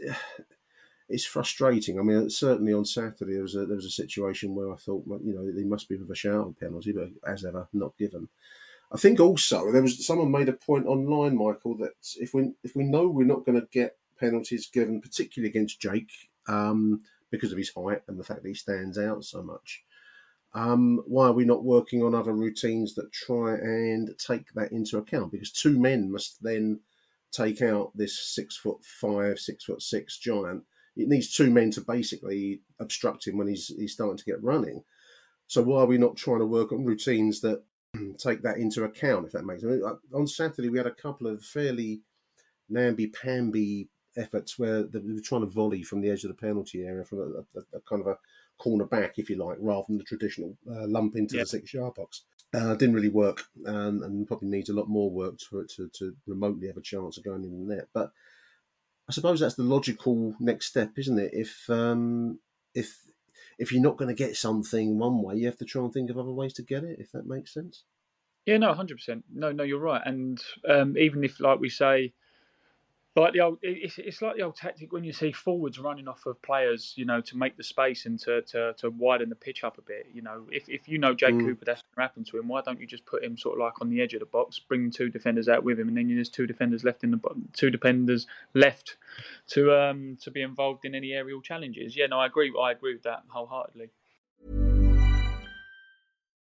Speaker 3: it's frustrating. I mean, certainly on Saturday there was a there was a situation where I thought, well, you know, they must be with a shower penalty, but as ever, not given. I think also there was someone made a point online, Michael, that if we if we know we're not going to get penalties given, particularly against Jake, um, because of his height and the fact that he stands out so much, um, why are we not working on other routines that try and take that into account? Because two men must then take out this six foot five, six foot six giant. It needs two men to basically obstruct him when he's he's starting to get running. So why are we not trying to work on routines that take that into account? If that makes sense. On Saturday we had a couple of fairly namby-pamby efforts where they were trying to volley from the edge of the penalty area from a, a, a kind of a corner back, if you like, rather than the traditional uh, lump into yeah. the six-yard box uh, didn't really work and, and, probably needs a lot more work for it to, to remotely have a chance of going in the net. But I suppose that's the logical next step, isn't it? If um, if if you're not going to get something one way, you have to try and think of other ways to get it. If that makes sense.
Speaker 4: Yeah, no, hundred percent. No, no, you're right. And um, even if, like we say, like the old, it's, it's like the old tactic when you see forwards running off of players, you know, to make the space and to, to, to widen the pitch up a bit. You know, if, if you know Jake mm. Cooper, that's going to happen to him. Why don't you just put him sort of like on the edge of the box, bring two defenders out with him, and then there's two defenders left in the two defenders left to um to be involved in any aerial challenges. Yeah, no, I agree. I agree with that wholeheartedly.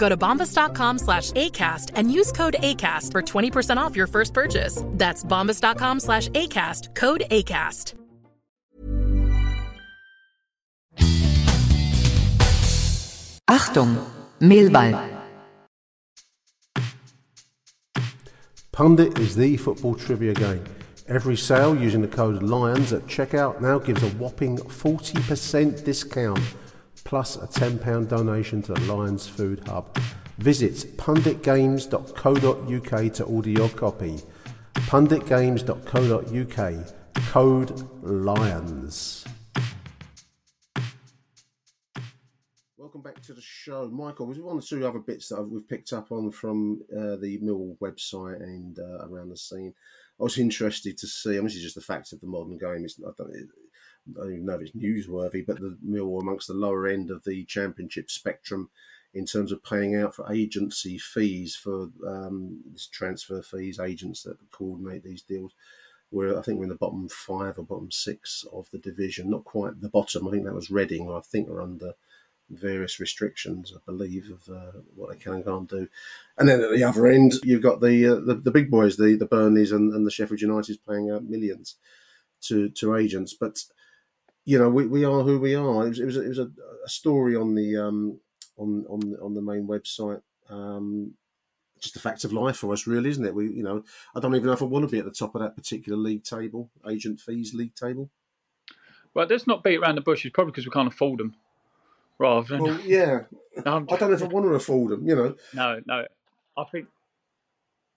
Speaker 5: Go to bombas.com slash ACAST and use code ACAST for 20% off your first purchase. That's bombas.com slash ACAST, code ACAST.
Speaker 6: Achtung, Millwall.
Speaker 3: Pundit is the football trivia game. Every sale using the code LIONS at checkout now gives a whopping 40% discount plus a £10 donation to the Lions Food Hub. Visit punditgames.co.uk to order your copy. punditgames.co.uk, code LIONS. Welcome back to the show. Michael, there's one or two other bits that we've picked up on from uh, the Mill website and uh, around the scene. I was interested to see, I mean, this is just the facts of the modern game. It's, I don't, I don't even know if it's newsworthy, but the Mill amongst the lower end of the championship spectrum in terms of paying out for agency fees for um, transfer fees, agents that coordinate these deals. Where I think we're in the bottom five or bottom six of the division, not quite the bottom. I think that was Reading, or I think are under various restrictions, I believe, of uh, what they can and can't do. And then at the other end, you've got the uh, the, the, big boys, the the Burnleys and, and the Sheffield Uniteds paying out millions. to to agents. But you know, we, we are who we are. It was it was, a, it was a, a story on the um, on on on the main website. Um, just a fact of life for us, really, isn't it? We, you know, I don't even know if I want to be at the top of that particular league table, agent fees league table.
Speaker 4: Well, let's not beat around the bushes. Probably because we can't afford them. Rather than,
Speaker 3: well, yeah, I don't know if I want to afford them. You know,
Speaker 4: no, no. I think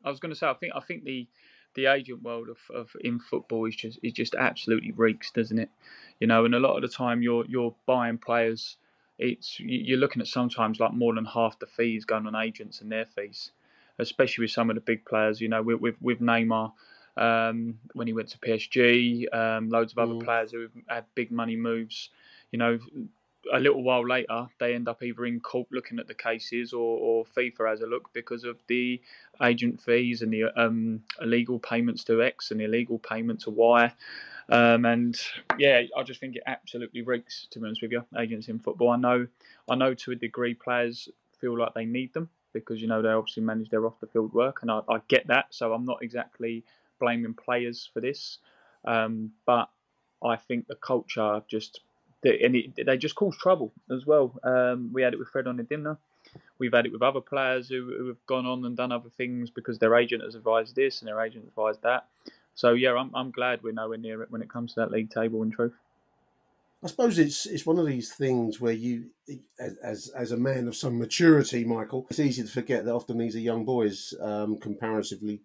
Speaker 4: I was going to say. I think I think the the agent world of, of in football is just is just absolutely reeks, doesn't it? You know, and a lot of the time you're you're buying players. It's you're looking at sometimes like more than half the fees going on agents and their fees especially with some of the big players. You know, with with, with Neymar um, when he went to PSG, um, loads of other mm. players who had big money moves. You know, a little while later, they end up either in court looking at the cases or, or FIFA has a look because of the agent fees and the um, illegal payments to X and illegal payment to Y. Um, and yeah, I just think it absolutely reeks. To be honest with you, agents in football. I know, I know to a degree, players feel like they need them because you know they obviously manage their off the field work, and I, I, get that. So I'm not exactly blaming players for this, um, but I think the culture just and it, they just cause trouble as well. Um, we had it with Fred on the Onyedinma. We've had it with other players who, who, have gone on and done other things because their agent has advised this and their agent advised that. So yeah, I'm I'm glad we're nowhere near it when it comes to that league table. In truth.
Speaker 3: I suppose it's it's one of these things where you, as as a man of some maturity, Michael, it's easy to forget that often these are young boys, um, comparatively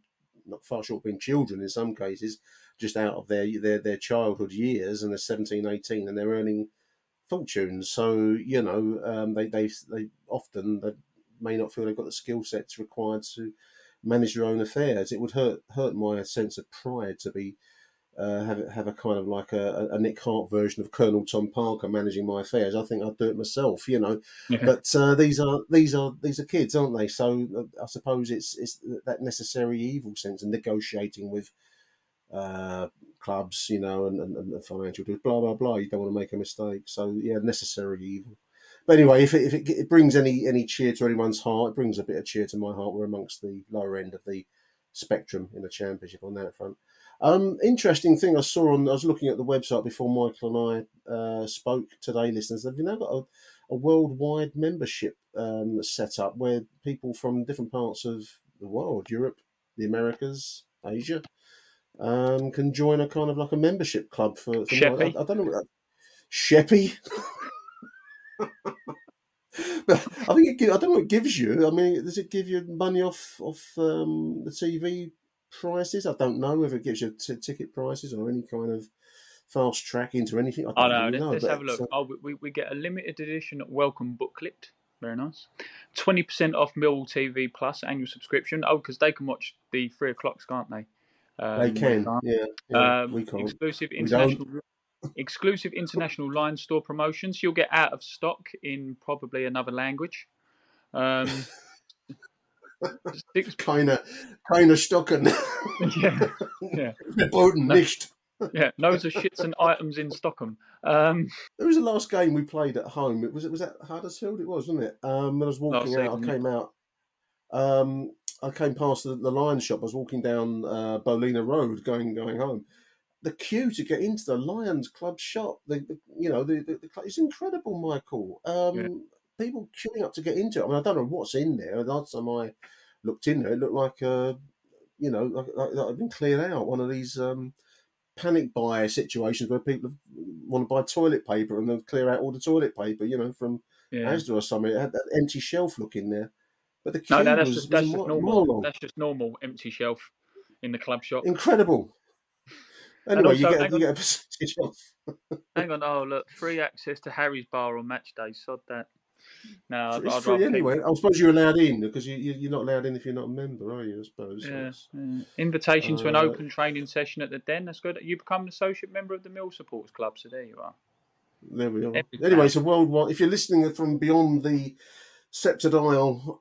Speaker 3: not far short being children in some cases, just out of their their their childhood years, and they're 17, 18, and they're earning fortunes. So you know, um, they they they often they may not feel they've got the skill sets required to manage their own affairs. It would hurt hurt my sense of pride to be uh, have have a kind of like a, a, Nick Hart version of Colonel Tom Parker managing my affairs. I think I'd do it myself, you know. Yeah. But uh, these are these are these are kids, aren't they? So uh, I suppose it's it's that necessary evil sense of negotiating with uh, clubs, you know, and, and, and financial blah blah blah. You don't want to make a mistake. So yeah, necessary evil. But anyway, if it, if it, it brings any any cheer to anyone's heart, it brings a bit of cheer to my heart. We're amongst the lower end of the spectrum in the championship on that front. Um, interesting thing I saw on, I was looking at the website before Michael and I uh, spoke today, listeners. They've now got a, a worldwide membership um, set up where people from different parts of the world, Europe, the Americas, Asia, um, can join a kind of like a membership club for. for I, I, don't know what that. Sheppy. but I think it, I don't know what it gives you. I mean, does it give you money off off um, the TV prices. I don't know whether it gives you t- ticket prices or any kind of fast track into anything. I don't
Speaker 4: oh, no, know. Let's have a look. Uh, oh, we, we get a limited edition welcome booklet. Very nice. Twenty percent off Millwall TV Plus annual subscription. Oh, because they can watch the three o'clocks, can't they?
Speaker 3: Um, they can. Yeah, yeah
Speaker 4: um, we can't. Exclusive international. exclusive international line store promotions. You'll get out of stock in probably another language. Um,
Speaker 3: keine, keine Stocken.
Speaker 4: yeah, yeah.
Speaker 3: No, nicht.
Speaker 4: yeah, loads of shits and items in Stockholm. Um,
Speaker 3: it was the last game we played at home. It was it was at Huddersfield. It was, wasn't it? Um, when I was walking out, I came out. Um, I came past the, the Lions shop. I was walking down uh, Bolina Road, going going home. The queue to get into the Lions Club shop, the, the you know, the, the, the, it's incredible, Michael. Um, yeah people queuing up to get into it. I mean, I don't know what's in there. The last time I looked in there, it looked like, uh, you know, like, like, like I've been cleared out. One of these um, panic buy situations where people want to buy toilet paper and then clear out all the toilet paper, you know, from yeah. Asda or something. It had that empty shelf look in there. But the no, no, that's just, that's just
Speaker 4: normal. That's just normal empty shelf in the club shop.
Speaker 3: Incredible. Anyway, also, you, get, you get a percentage off.
Speaker 4: hang on, oh look, free access to Harry's bar on match day. Sod that. No,
Speaker 3: it's I'd, free anyway. I suppose you're allowed in because you, you, are not allowed in if you're not a member, are you? I suppose.
Speaker 4: Yeah. yeah. Invitation uh, to an uh, open training session at the Den. That's good. You become an associate member of the Mill Supporters Club, so there you are.
Speaker 3: There we are. Every anyway, so worldwide. If you're listening from beyond the Sceptred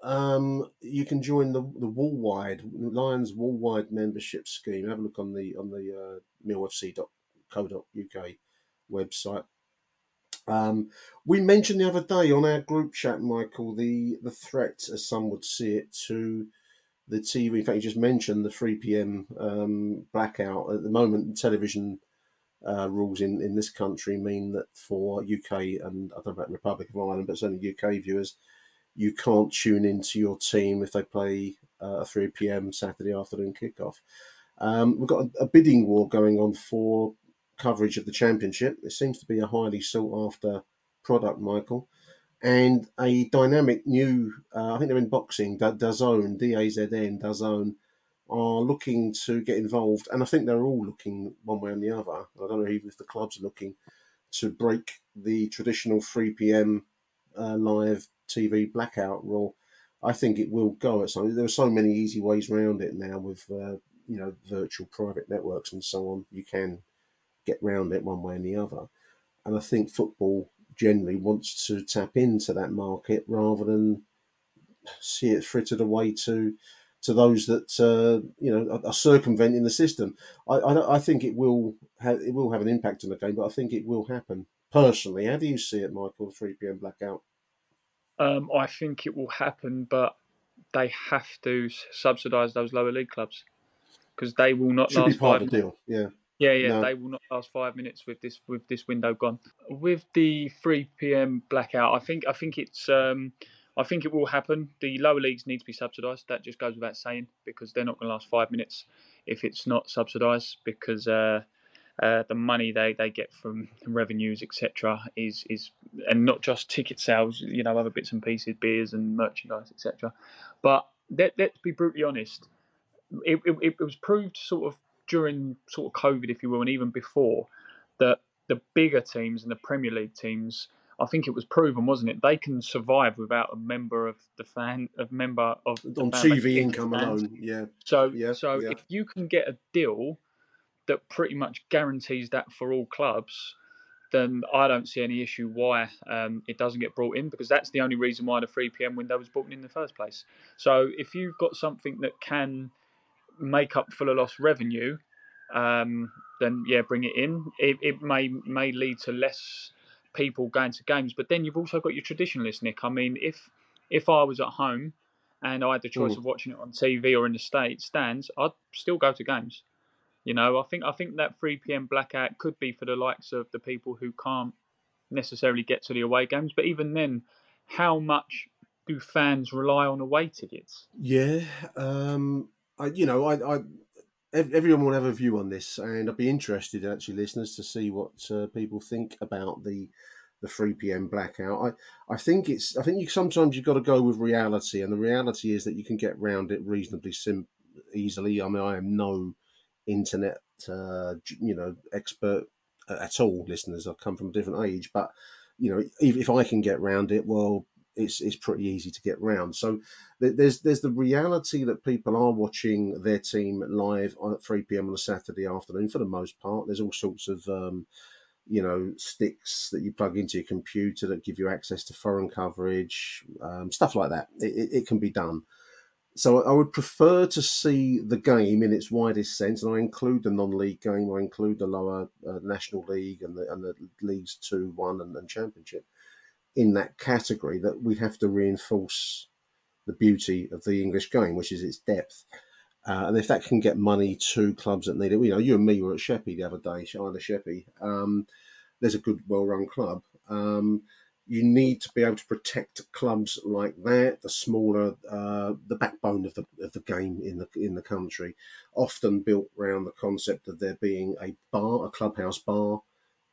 Speaker 3: um, you can join the the Wallwide Lions Wallwide membership scheme. Have a look on the on the uh, millfc.co.uk website. Um, we mentioned the other day on our group chat, Michael, the the threat, as some would see it, to the TV. In fact, you just mentioned the 3 p.m. Um, blackout. At the moment, television uh, rules in, in this country mean that for UK and I don't know about Republic of Ireland, but certainly UK viewers, you can't tune into your team if they play uh, a 3 p.m. Saturday afternoon kickoff. Um, we've got a, a, bidding war going on for coverage of the championship. It seems to be a highly sought after product, Michael, and a dynamic new. Uh, I think they're in boxing. DAZN, D A Z N, DAZN are looking to get involved, and I think they're all looking one way or the other. I don't know even if the clubs are looking to break the traditional 3 p.m. Uh, live TV blackout rule. I think it will go at some. There are so many easy ways around it now with uh, you know virtual private networks and so on. You can get round it one way and the other, and I think football generally wants to tap into that market rather than see it frittered away to to those that uh, you know are, circumventing the system. I, I, I think it will have it will have an impact on the game, but I think it will happen. Personally, how do you see it, Michael? Three pm blackout.
Speaker 4: Um, I think it will happen, but they have to subsidise those lower league clubs because they will not
Speaker 3: Should
Speaker 4: last
Speaker 3: be part
Speaker 4: five
Speaker 3: of the deal. Yeah.
Speaker 4: Yeah, yeah, no. they will not last five minutes with this with this window gone. With the three PM blackout, I think I think it's um, I think it will happen. The lower leagues need to be subsidised. That just goes without saying because they're not going to last five minutes if it's not subsidised because uh, uh, the money they, they get from revenues etc. is is and not just ticket sales. You know, other bits and pieces, beers and merchandise etc. But let, let's be brutally honest. It, it, it was proved sort of during sort of COVID, if you will, and even before that the bigger teams and the Premier League teams I think it was proven, wasn't it? They can survive without a member of the fan, a member of
Speaker 3: on TV income alone. Yeah.
Speaker 4: So,
Speaker 3: yeah,
Speaker 4: so
Speaker 3: yeah.
Speaker 4: if you can get a deal that pretty much guarantees that for all clubs, then I don't see any issue why um, it doesn't get brought in because that's the only reason why the 3 p.m. window was brought in in the first place. So if you've got something that can make up for the lost revenue, um, then yeah, bring it in. It, it may may lead to less people going to games. But then you've also got your traditionalists, Nick. I mean, if if I was at home and I had the choice mm. of watching it on TV or in the state stands, I'd still go to games. You know, I think I think that 3 p.m. blackout could be for the likes of the people who can't necessarily get to the away games. But even then, how much do fans rely on away tickets?
Speaker 3: Yeah, um, I, you know, I, I everyone will have a view on this, and I'd be interested, actually, listeners, to see what uh, people think about the the three PM blackout. I I think it's I think you sometimes you've got to go with reality, and the reality is that you can get round it reasonably sim- easily. I mean, I am no internet uh, you know expert at all, listeners. I've come from a different age, but you know, if, if I can get round it, well, it's it's pretty easy to get round. So there's there's the reality that people are watching their team live at 3 p.m. on a Saturday afternoon for the most part. There's all sorts of um, you know sticks that you plug into your computer that give you access to foreign coverage, um, stuff like that. It, it, it can be done. So I would prefer to see the game in its widest sense, and I include the non-league game. I include the lower uh, national league and the and the leagues two, one, and, and championship in that category that we have to reinforce the beauty of the English game, which is its depth. Uh, and if that can get money to clubs that need it, you know, you and me were at Sheppey the other day, Isle Sheppey. Um, there's a good, well-run club. Um, you need to be able to protect clubs like that, the smaller, uh, the backbone of the of the game in the in the country, often built around the concept of there being a bar, a clubhouse bar,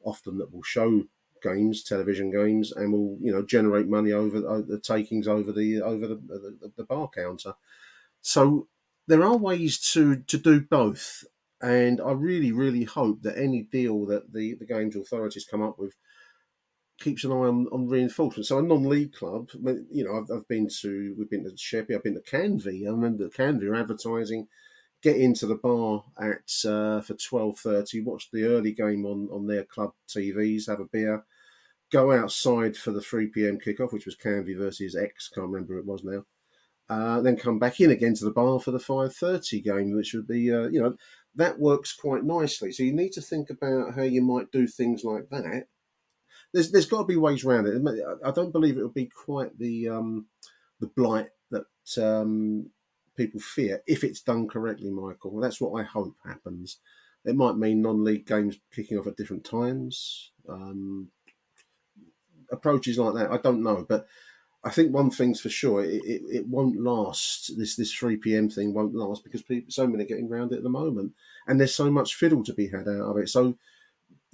Speaker 3: often that will show games, television games, and will you know generate money over the takings over the over the, the, the bar counter. So there are ways to to do both, and I really really hope that any deal that the the games authorities come up with keeps an eye on, on reinforcement. So a non-league club, you know, I've, I've been to, we've been to Sheppey, I've been to Canvey. I remember Canvey advertising, get into the bar at uh, for twelve thirty, watch the early game on on their club TVs, have a beer, go outside for the 3 p.m. kickoff, which was Canvey versus X, can't remember who it was now. Uh, then come back in again to the bar for the 5:30 game, which would be, uh, you know, that works quite nicely. So you need to think about how you might do things like that. There's there's got to be ways around it. I don't believe it will be quite the um, the blight that um, people fear if it's done correctly, Michael. That's what I hope happens. It might mean non-league games kicking off at different times. Um, approaches like that, I don't know, but I think one thing's for sure: it, it, it won't last. This this three pm thing won't last because people, so many are getting around it at the moment, and there's so much fiddle to be had out of it. So,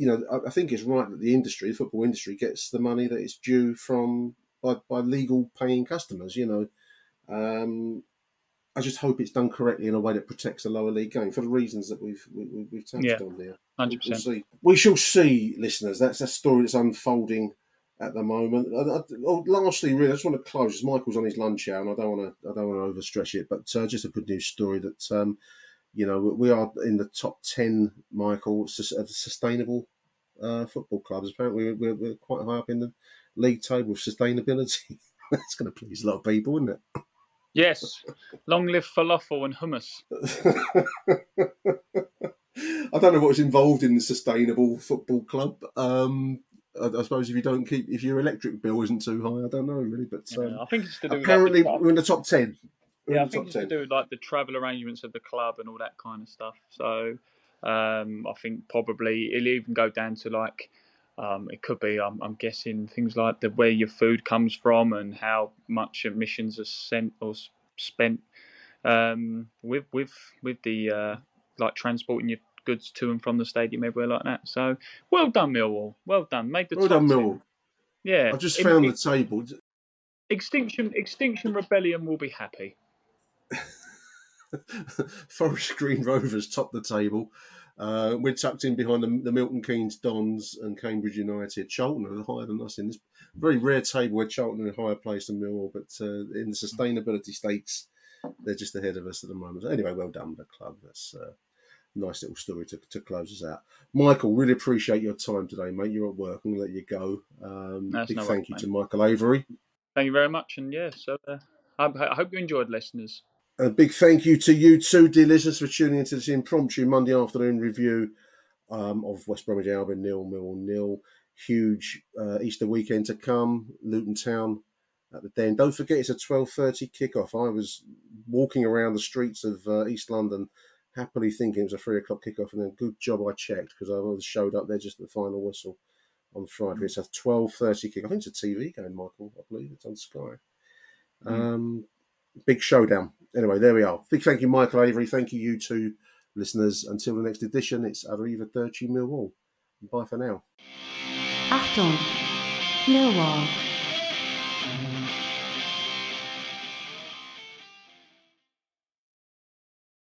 Speaker 3: you know, I, I think it's right that the industry, the football industry, gets the money that it's due from by, by legal paying customers. You know, um, I just hope it's done correctly in a way that protects the lower league game for the reasons that we've we, we've touched
Speaker 4: Yeah.
Speaker 3: on there.
Speaker 4: Hundred
Speaker 3: We'll
Speaker 4: percent.
Speaker 3: We shall see, listeners. That's a story that's unfolding at the moment. I, I, oh, lastly, really, I just want to close. Michael's on his lunch hour, and I don't want to. I don't want to overstretch it, but uh, just a good news story that um, you know we are in the top ten, Michael, of sustainable uh, football clubs. Apparently, we're, we're quite high up in the league table of sustainability. That's going to please a lot of people, isn't it?
Speaker 4: Yes. Long live falafel and hummus.
Speaker 3: I don't know what's involved in the sustainable football club. Um, I, I suppose if you don't keep, if your electric bill isn't too high, I don't know really. But um,
Speaker 4: I think it's to do with, like,
Speaker 3: apparently we're in the top ten. We're
Speaker 4: Yeah, I think it's to do with like the travel arrangements of the club and all that kind of stuff. So um, I think probably it'll even go down to like um, it could be I'm, I'm guessing things like the where your food comes from and how much emissions are sent or spent um, with with with the uh, like transporting your goods to and from the stadium everywhere like that. So well done Millwall, well done, made the
Speaker 3: Well done,
Speaker 4: 10.
Speaker 3: Millwall.
Speaker 4: Yeah,
Speaker 3: I just found
Speaker 4: in-
Speaker 3: the table.
Speaker 4: Extinction Extinction Rebellion will be happy.
Speaker 3: Forest Green Rovers top the table. Uh, we're tucked in behind the, the Milton Keynes Dons and Cambridge United. Charlton are higher than us in this very rare table where Charlton are higher placed than Millwall, but uh, in the sustainability stakes, they're just ahead of us at the moment. Anyway, well done, the club. That's uh, a nice little story to, to close us out. Michael, really appreciate your time today, mate. You're at work. I'm going to let you go. Um, big
Speaker 4: no
Speaker 3: thank
Speaker 4: worries,
Speaker 3: you
Speaker 4: mate.
Speaker 3: to Michael Avery.
Speaker 4: Thank you very much, and yeah, so uh, I, I hope you enjoyed, listeners.
Speaker 3: A big thank you to you too, dear listeners, for tuning into this impromptu Monday afternoon review um, of West Bromwich Albion nil nil nil. Huge uh, Easter weekend to come. Luton Town at the Den. Don't forget, it's a twelve thirty kickoff. I was walking around the streets of uh, East London, happily thinking it was a three o'clock kickoff, and then good job I checked because I showed up there just at the final whistle on Friday. It's a twelve thirty kick. I think it's a TV game, Michael. I believe it's on Sky. Um, big showdown. Anyway, there we are. Big thank you, Michael Avery. Thank you, you two listeners. Until the next edition, it's Arriva Dirty Millwall. Bye for now.
Speaker 6: Achtung, Millwall.